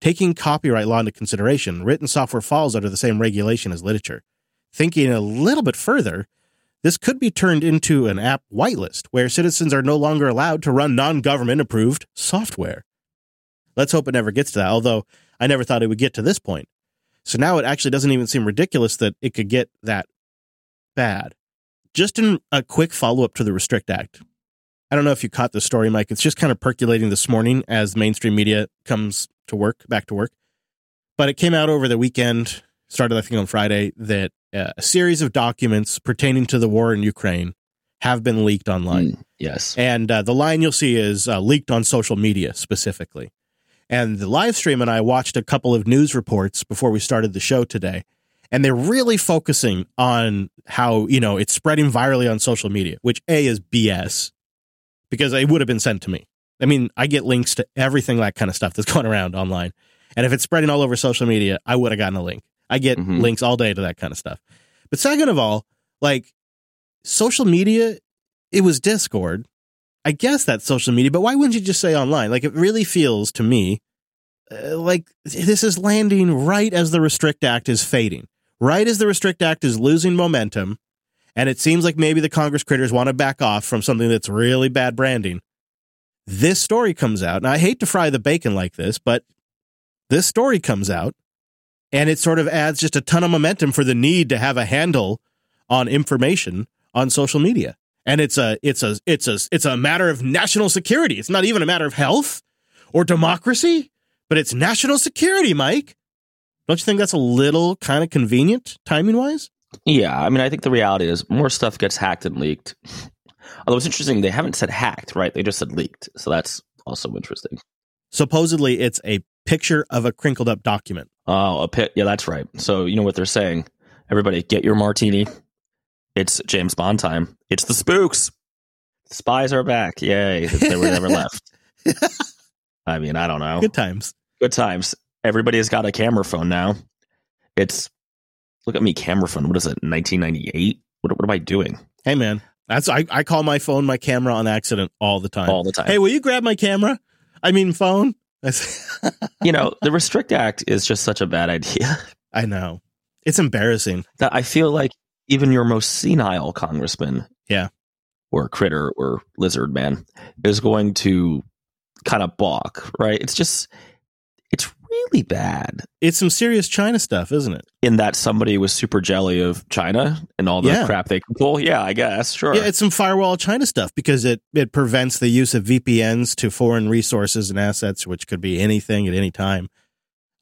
Taking copyright law into consideration, written software falls under the same regulation as literature. Thinking a little bit further, this could be turned into an app whitelist where citizens are no longer allowed to run non government approved software. Let's hope it never gets to that, although I never thought it would get to this point. So now it actually doesn't even seem ridiculous that it could get that bad. Just in a quick follow up to the Restrict Act. I don't know if you caught the story, Mike. It's just kind of percolating this morning as mainstream media comes to work, back to work. But it came out over the weekend, started, I think, on Friday, that a series of documents pertaining to the war in Ukraine have been leaked online. Mm, yes. And uh, the line you'll see is uh, leaked on social media specifically. And the live stream and I watched a couple of news reports before we started the show today. And they're really focusing on how, you know, it's spreading virally on social media, which A is BS because it would have been sent to me. I mean, I get links to everything that kind of stuff that's [laughs] going around online. And if it's spreading all over social media, I would have gotten a link. I get Mhm. links all day to that kind of stuff. But second of all, like social media, it was Discord. I guess that's social media, but why wouldn't you just say online? Like it really feels to me uh, like this is landing right as the Restrict Act is fading, right as the Restrict Act is losing momentum. And it seems like maybe the Congress critters want to back off from something that's really bad branding. This story comes out, and I hate to fry the bacon like this, but this story comes out and it sort of adds just a ton of momentum for the need to have a handle on information on social media. And it's a it's a it's a it's a matter of national security. It's not even a matter of health or democracy, but it's national security, Mike. Don't you think that's a little kind of convenient timing wise? Yeah, I mean, I think the reality is more stuff gets hacked and leaked. Although it's interesting, they haven't said hacked, right? They just said leaked. So that's also interesting. Supposedly, it's a picture of a crinkled up document. Oh, a pit. Yeah, that's right. So you know what they're saying? Everybody, get your martini. It's James Bond time. It's the spooks. Spies are back. Yay! They were never [laughs] left. [laughs] I mean, I don't know. Good times. Good times. Everybody's got a camera phone now. It's look at me, camera phone. What is it? 1998. What, what am I doing Hey, man, that's I, I call my phone my camera on accident all the time. all the time? Hey, will you grab my camera? I mean, phone. [laughs] You know, the Restrict Act is just such a bad idea I know. It's embarrassing. that I feel like even your most senile congressman, Yeah. or critter or lizard man, is going to kind of balk, right? It's just, it's really bad It's some serious China stuff, isn't it? in that somebody was super jelly of China and all the Yeah. crap they can pull. Yeah, I guess, sure. Yeah, it's some firewall China stuff because it it prevents the use of VPNs to foreign resources and assets, which could be anything at any time.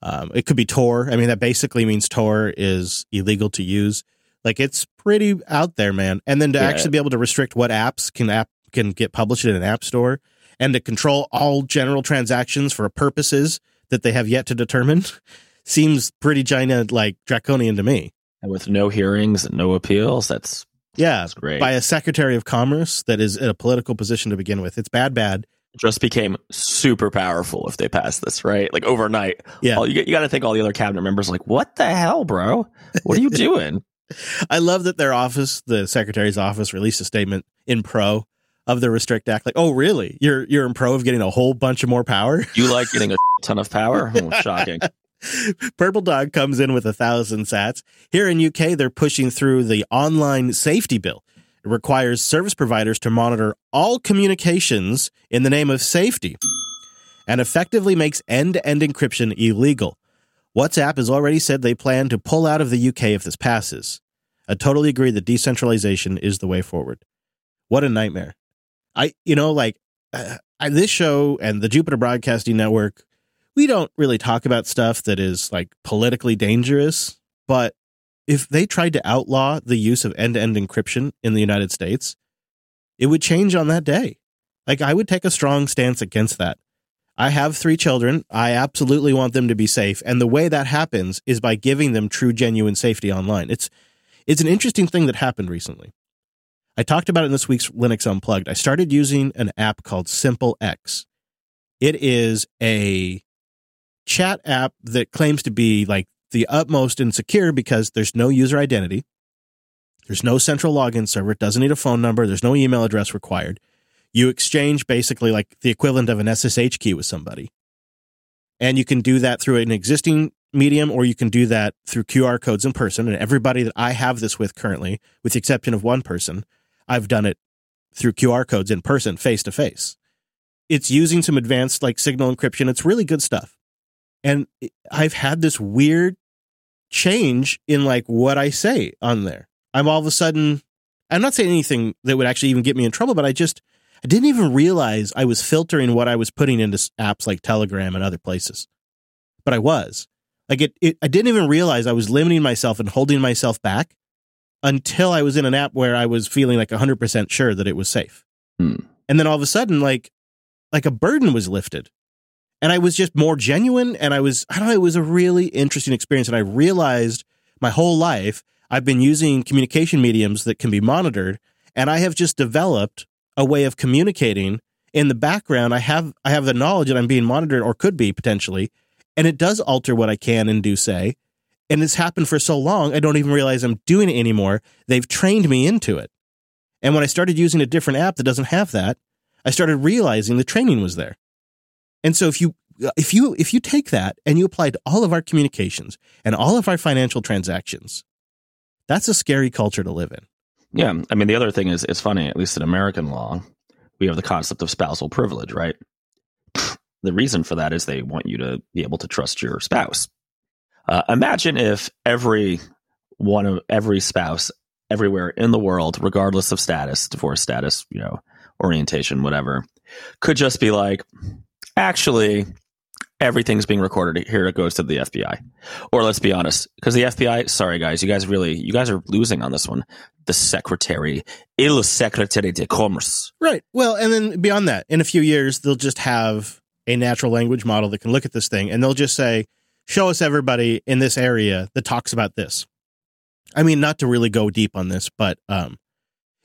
Um, it could be Tor. I mean, that basically means Tor is illegal to use. Like it's pretty out there, man. And then to Yeah. actually be able to restrict what apps can app can get published in an app store, and to control all general transactions for purposes that they have yet to determine, [laughs] seems pretty China like draconian to me. and with no hearings and no appeals, that's Yeah, that's great. by a secretary of commerce that is in a political position to begin with. It's bad, bad. just became super powerful if they pass this, right? Like overnight. Yeah. All, you, you got to think all the other cabinet members like, what the hell, bro? What are you [laughs] doing? I love that their office, the secretary's office, released a statement in pro of the Restrict Act. Like, oh, really? You're you're in pro of getting a whole bunch of more power? You like getting a [laughs] ton of power? [laughs] Oh, shocking. Purple Dog comes in with a thousand sats. Here in UK, they're pushing through the online safety bill. It requires service providers to monitor all communications in the name of safety and effectively makes end to end encryption illegal. WhatsApp has already said they plan to pull out of the UK if this passes. I totally agree that decentralization is the way forward. What a nightmare. I, you know, like uh, this show and the Jupiter Broadcasting Network, we don't really talk about stuff that is like politically dangerous, but if they tried to outlaw the use of end to end encryption in the United States, it would change on that day. Like I would take a strong stance against that. I have three children. I absolutely want them to be safe. And the way that happens is by giving them true, genuine safety online. It's, it's an interesting thing that happened recently. I talked about it in this week's Linux Unplugged. I started using an app called SimpleX. It is a chat app that claims to be like the utmost and secure because there's no user identity. There's no central login server. It doesn't need a phone number. There's no email address required. You exchange basically like the equivalent of an SSH key with somebody. And you can do that through an existing medium or you can do that through QR codes in person. And everybody that I have this with currently, with the exception of one person, I've done it through QR codes in person, face to face. It's using some advanced like signal encryption. It's really good stuff. And I've had this weird change in like what I say on there. I'm all of a sudden, I'm not saying anything that would actually even get me in trouble, but I just, I didn't even realize I was filtering what I was putting into apps like Telegram and other places. But I was. Like it, it I didn't even realize I was limiting myself and holding myself back until I was in an app where I was feeling like 100% sure that it was safe. Hmm. And then all of a sudden, like, like a burden was lifted. And I was just more genuine. And I was, I don't know, it was a really interesting experience. And I realized my whole life I've been using communication mediums that can be monitored. And I have just developed a way of communicating in the background. I have, I have the knowledge that I'm being monitored or could be potentially. And it does alter what I can and do say. And it's happened for so long, I don't even realize I'm doing it anymore. They've trained me into it. And when I started using a different app that doesn't have that, I started realizing the training was there. And so if you if you if you take that and you apply it to all of our communications and all of our financial transactions, that's a scary culture to live in. Yeah, I mean the other thing is it's funny. At least in American law, we have the concept of spousal privilege, right? The reason for that is they want you to be able to trust your spouse. Uh, imagine if every one of every spouse everywhere in the world, regardless of status, divorce status, you know, orientation, whatever, could just be like, actually, everything's being recorded. Here it goes to the FBI. Or let's be honest, because the FBI, sorry guys, you guys really, you guys are losing on this one. The secretary, il secretary de commerce. Right. Well, and then beyond that, in a few years, they'll just have a natural language model that can look at this thing and they'll just say, show us everybody in this area that talks about this. I mean, not to really go deep on this, but um,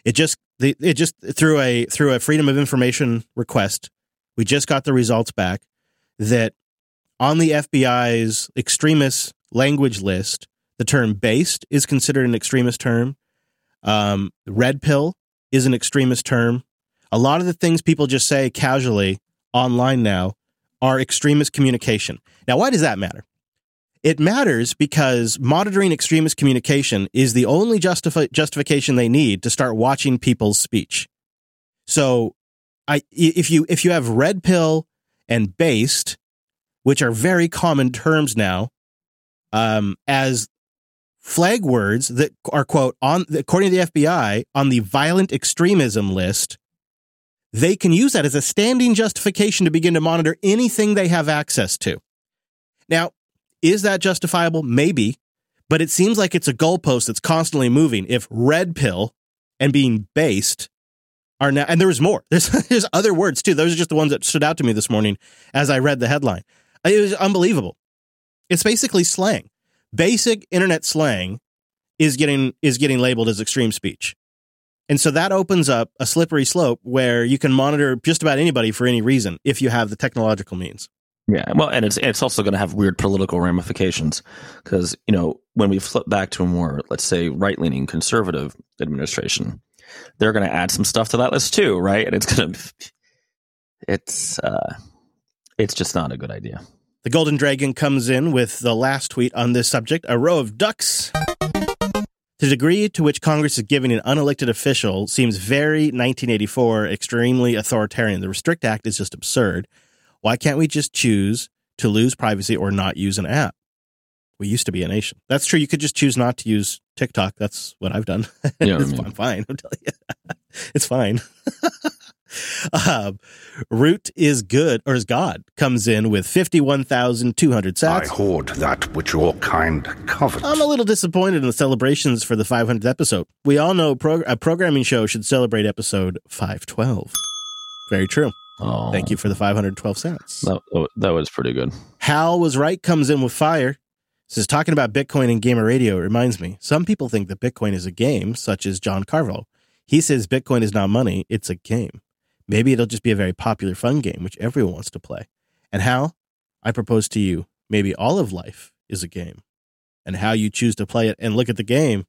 it just it just through a through a freedom of information request, we just got the results back that on the FBI's extremist language list, the term "based" is considered an extremist term. Um, red pill is an extremist term. A lot of the things people just say casually online now are extremist communication. Now, why does that matter? It matters because monitoring extremist communication is the only justifi- justification they need to start watching people's speech. So, I if you if you have red pill and based, which are very common terms now, um, as flag words that are quote on according to the FBI on the violent extremism list, they can use that as a standing justification to begin to monitor anything they have access to. Now, is that justifiable? Maybe, but it seems like it's a goalpost that's constantly moving. If red pill and being based are now, and there was more. [laughs] There's there's other words too. Those are just the ones that stood out to me this morning as I read the headline. It was unbelievable. It's basically slang. Basic internet slang is getting is getting labeled as extreme speech. And so that opens up a slippery slope where you can monitor just about anybody for any reason if you have the technological means. Yeah, well, and it's it's also going to have weird political ramifications because you know when we flip back to a more let's say right leaning conservative administration, they're going to add some stuff to that list too, right? And it's going [laughs] to it's uh, it's just not a good idea. The Golden Dragon comes in with the last tweet on this subject: a row of ducks. The degree to which Congress is giving an unelected official seems very 1984, extremely authoritarian. The Restrict Act is just absurd. Why can't we just choose to lose privacy or not use an app? We used to be a nation. That's true. You could just choose not to use TikTok. That's what I've done. You know what I it's mean. fine. fine. I'm telling you. [laughs] it's fine. [laughs] um, Root is good, or is God, comes in with 51,200 I sats. hoard that which your kind covets. I'm a little disappointed in the celebrations for the 500th episode. We all know pro- a programming show should celebrate episode 512. Very true. Oh, Thank you for the 512 cents. That, that was pretty good. Hal was right, comes in with fire. Says, talking about Bitcoin and gamer radio reminds me, some people think that Bitcoin is a game, such as John Carville. He says Bitcoin is not money, it's a game. Maybe it'll just be a very popular, fun game, which everyone wants to play. And how? I propose to you, maybe all of life is a game. And how you choose to play it and look at the game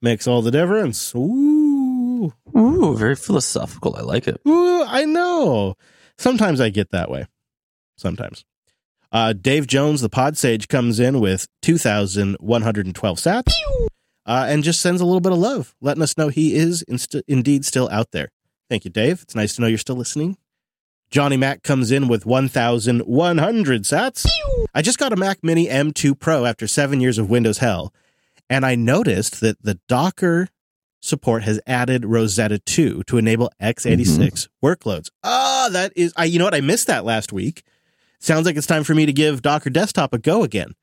makes all the difference. Ooh. Ooh, very philosophical. I like it. Ooh, I know. Sometimes I get that way. Sometimes. Uh, Dave Jones, the pod sage, comes in with 2,112 sats uh, and just sends a little bit of love, letting us know he is inst- indeed still out there. Thank you, Dave. It's nice to know you're still listening. Johnny Mac comes in with 1,100 sats. I just got a Mac Mini M2 Pro after seven years of Windows hell, and I noticed that the Docker support has added Rosetta 2 to enable x86 workloads. Ah, that is, I, you know what? I missed that last week. Sounds like it's time for me to give Docker Desktop a go again.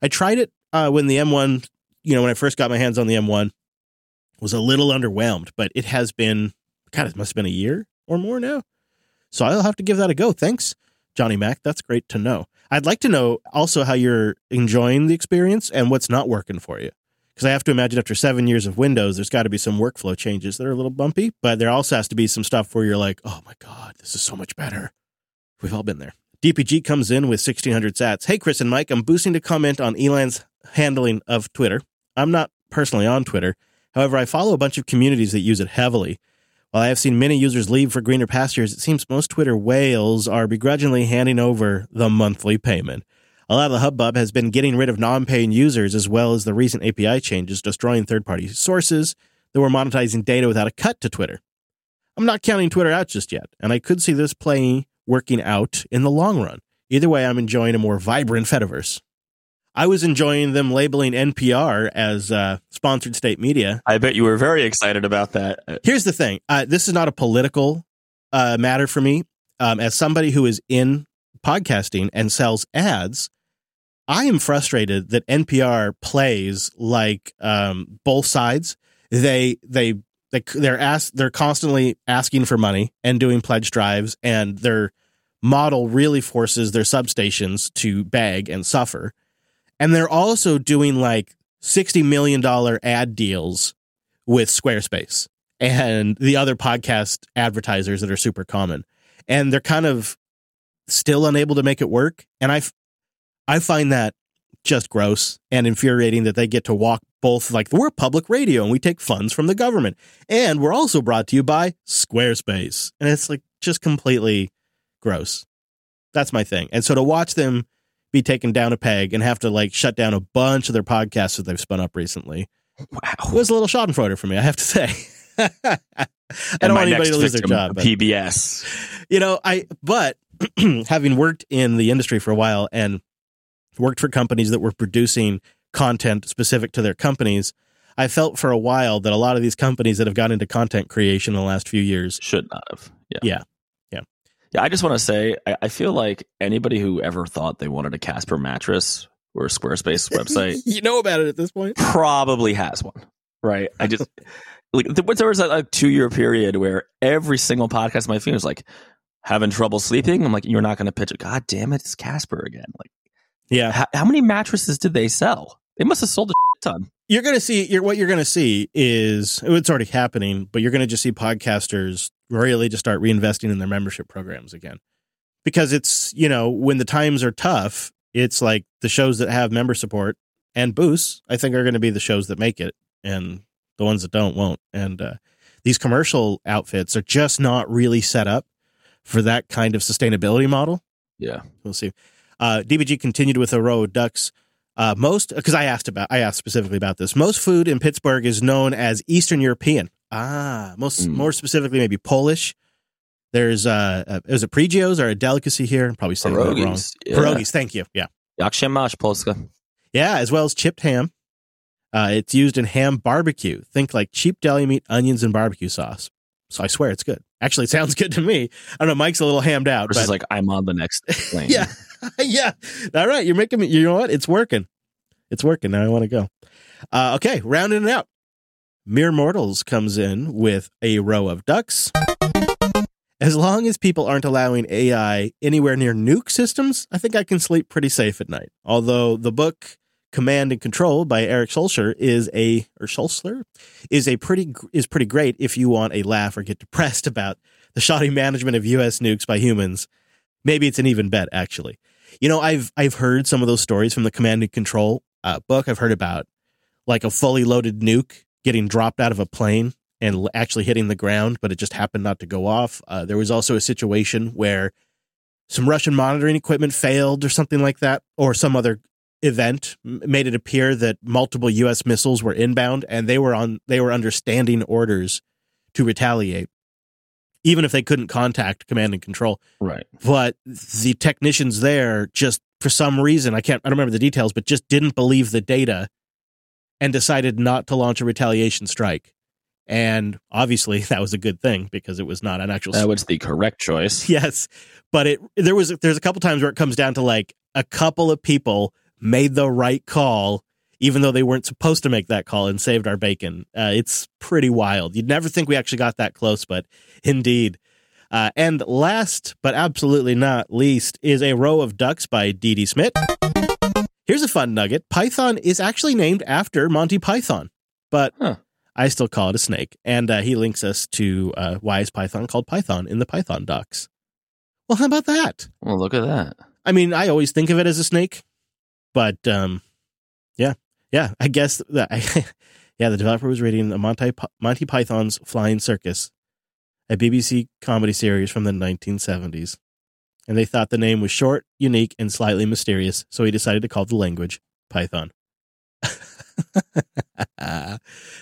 I tried it uh, when the M1, you know, when I first got my hands on the M1, was a little underwhelmed, but it has been, God, it must have been a year or more now. So I'll have to give that a go. Thanks, Johnny Mac. That's great to know. I'd like to know also how you're enjoying the experience and what's not working for you. Because I have to imagine after seven years of Windows, there's got to be some workflow changes that are a little bumpy, but there also has to be some stuff where you're like, oh my God, this is so much better. We've all been there. DPG comes in with 1600 sats. Hey, Chris and Mike, I'm boosting to comment on Elon's handling of Twitter. I'm not personally on Twitter. However, I follow a bunch of communities that use it heavily. While I have seen many users leave for greener pastures, it seems most Twitter whales are begrudgingly handing over the monthly payment. A lot of the hubbub has been getting rid of non paying users as well as the recent API changes, destroying third party sources that were monetizing data without a cut to Twitter. I'm not counting Twitter out just yet, and I could see this playing working out in the long run. Either way, I'm enjoying a more vibrant Fediverse. I was enjoying them labeling NPR as uh, sponsored state media. I bet you were very excited about that. Here's the thing uh, this is not a political uh, matter for me. Um, as somebody who is in podcasting and sells ads, I am frustrated that NPR plays like um, both sides. They they they they're ask, they're constantly asking for money and doing pledge drives, and their model really forces their substations to beg and suffer. And they're also doing like sixty million dollar ad deals with Squarespace and the other podcast advertisers that are super common, and they're kind of still unable to make it work. And I I find that just gross and infuriating that they get to walk both like we're public radio and we take funds from the government and we're also brought to you by Squarespace and it's like just completely gross. That's my thing. And so to watch them be taken down a peg and have to like shut down a bunch of their podcasts that they've spun up recently Wow. was a little schadenfreude for me, I have to say. [laughs] I don't want anybody to lose their job. But PBS. you know, I but [clears throat] having worked in the industry for a while and worked for companies that were producing content specific to their companies, I felt for a while that a lot of these companies that have got into content creation in the last few years, Should not have. Yeah. yeah, yeah, Yeah, I just want to say, I, I feel like anybody who ever thought they wanted a Casper mattress or a Squarespace [laughs] website you know about it at this point. probably has one, right? I just [laughs] like there there was a, a two year period where every single podcast on my phone was like having trouble sleeping. I'm like, you're not going to pitch it. God damn it, it's Casper again. Like, Yeah, how, how many mattresses did they sell? They must have sold a ton. you're going to see. You're, what you're going to see is it's already happening, but you're going to just see podcasters really just start reinvesting in their membership programs again, because it's you know when the times are tough, it's like the shows that have member support and boosts. I think are going to be the shows that make it, and the ones that don't won't. And uh, these commercial outfits are just not really set up for that kind of sustainability model. Yeah. We'll see. Uh, DBG continued with a row of ducks. Uh, most because I asked about I asked specifically about this. Most food in Pittsburgh is known as Eastern European. Ah, most Mm. more specifically maybe Polish. There's uh, uh is it pregios or a delicacy here? I'm probably saying that wrong. Pierogies. Yeah. Pierogies. Thank you. Yeah, Jak się masz, Polska? yeah, as well as chipped ham. Uh, it's used in ham barbecue. Think like cheap deli meat, onions, and barbecue sauce. So I swear it's good. Actually, it sounds [laughs] good to me. I don't know. Mike's a little hammed out. Versus but like I'm on the next [laughs] plane. yeah, [laughs] yeah. All right, you're making me. You know what? It's working. It's working. Now I want to go. Uh, okay, rounding it out. Mere Mortals comes in with a row of ducks. As long as people aren't allowing AI anywhere near nuke systems, I think I can sleep pretty safe at night. Although the book Command and Control by Eric Schulzer is a or Schulzler is a pretty is pretty great if you want a laugh or get depressed [laughs] about the shoddy management of US nukes by humans. Maybe it's an even bet actually. You know, I've I've heard some of those stories from the Command and Control uh, book. I've heard about like a fully loaded nuke getting dropped out of a plane and actually hitting the ground, but it just happened not to go off. Uh, there was also a situation where some Russian monitoring equipment failed or something like that, or some other event made it appear that multiple U.S. missiles were inbound and they were on they were under standing orders to retaliate, even if they couldn't contact command and control Right. but the technicians there just for some reason I can't I don't remember the details, but just didn't believe the data and decided not to launch a retaliation strike. And obviously [laughs] that was a good thing because it was not an actual That was the correct choice. [laughs] yes, but it there was there's a couple times where it comes down to like a couple of people made the right call even though they weren't supposed to make that call and saved our bacon. Uh, it's pretty wild. You'd never think we actually got that close, but indeed. Uh, and last but absolutely not least is a row of ducks by Dee Dee Smith. Here's a fun nugget: Python is actually named after Monty Python, but Huh. I still call it a snake. And uh, he links us to uh, why is Python called Python in the Python docs. Well, how about that? Well, look at that. I mean, I always think of it as a snake, but um, yeah. I guess that [laughs] yeah, the developer was reading the Monty Monty Python's Flying Circus, a BBC comedy series from the 1970s, and they thought the name was short, unique, and slightly mysterious, so he decided to call the language Python. [laughs]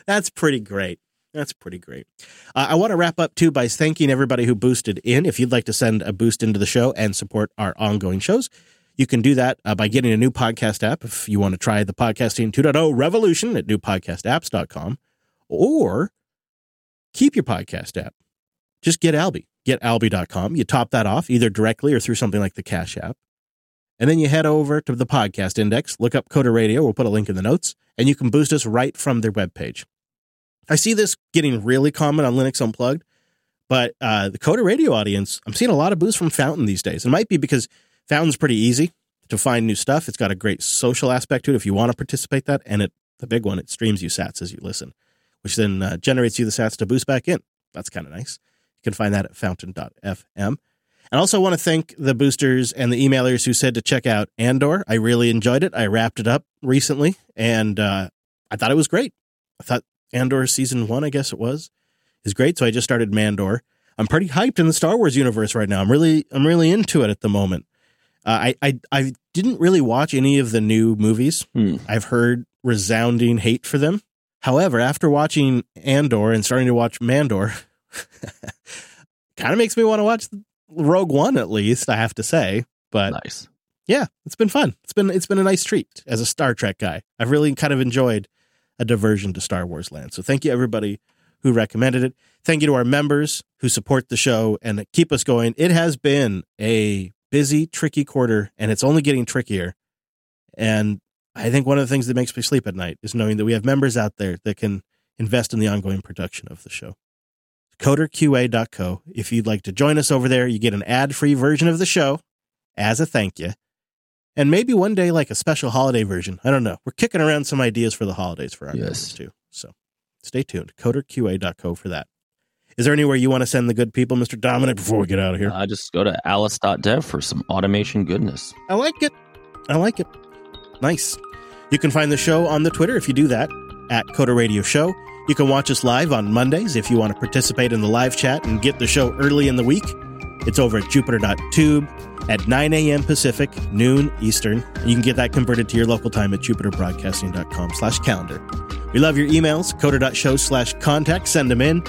That's pretty great. That's pretty great. Uh, I want to wrap up too by thanking everybody who boosted in. If you'd like to send a boost into the show and support our ongoing shows, you can do that uh, by getting a new podcast app. If you want to try the podcasting 2.0 revolution at newpodcastapps.com or keep your podcast app. Just get Alby. Get alby.com. You top that off either directly or through something like the Cash app. And then you head over to the podcast index, look up Coder Radio. We'll put a link in the notes, and you can boost us right from their webpage. I see this getting really common on Linux Unplugged, but uh, the Coder Radio audience, I'm seeing a lot of boosts from Fountain these days. It might be because Fountain's pretty easy to find new stuff. It's got a great social aspect to it if you want to participate that, and it the big one, it streams you sats as you listen, which then uh, generates you the sats to boost back in. That's kind of nice. You can find that at fountain.fm. And also want to thank the boosters and the emailers who said to check out Andor. I really enjoyed it. I wrapped it up recently, and uh, I thought it was great. I thought Andor season one, I guess it was, is great. So I just started Mandor. I'm pretty hyped in the Star Wars universe right now. I'm really, I'm really into it at the moment. Uh, I, I, I didn't really watch any of the new movies. Hmm. I've heard resounding hate for them. However, after watching Andor and starting to watch Mandor, [laughs] kind of makes me want to watch Rogue One at least. I have to say, but Nice. yeah, it's been fun. It's been it's been a nice treat as a Star Trek guy. I've really kind of enjoyed a diversion to Star Wars land. So thank you everybody who recommended it. Thank you to our members who support the show and keep us going. It has been a busy, tricky quarter, and it's only getting trickier. And I think one of the things that makes me sleep at night is knowing that we have members out there that can invest in the ongoing production of the show. CoderQA.co. If you'd like to join us over there, you get an ad free version of the show as a thank you. And maybe one day, like a special holiday version. I don't know. We're kicking around some ideas for the holidays for our Yes. members too. So stay tuned. CoderQA.co for that. Is there anywhere you want to send the good people, Mr. Dominick, before we get out of here? Uh, just go to alice.dev for some automation goodness. I like it. I like it. Nice. You can find the show on the Twitter if you do that at Coder Radio Show. You can watch us live on Mondays if you want to participate in the live chat and get the show early in the week. It's over at jupiter.tube at 9 a.m. Pacific, noon Eastern. You can get that converted to your local time at jupiterbroadcasting.com slash calendar. We love your emails, coder.show slash contact. Send them in.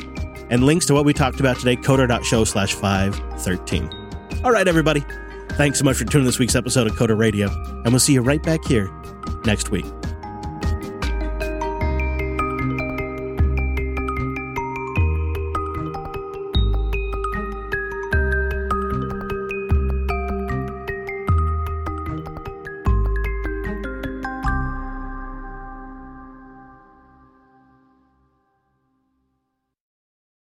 And links to what we talked about today, coder.show slash 513. All right, everybody. Thanks so much for tuning this week's episode of Coder Radio, and we'll see you right back here next week.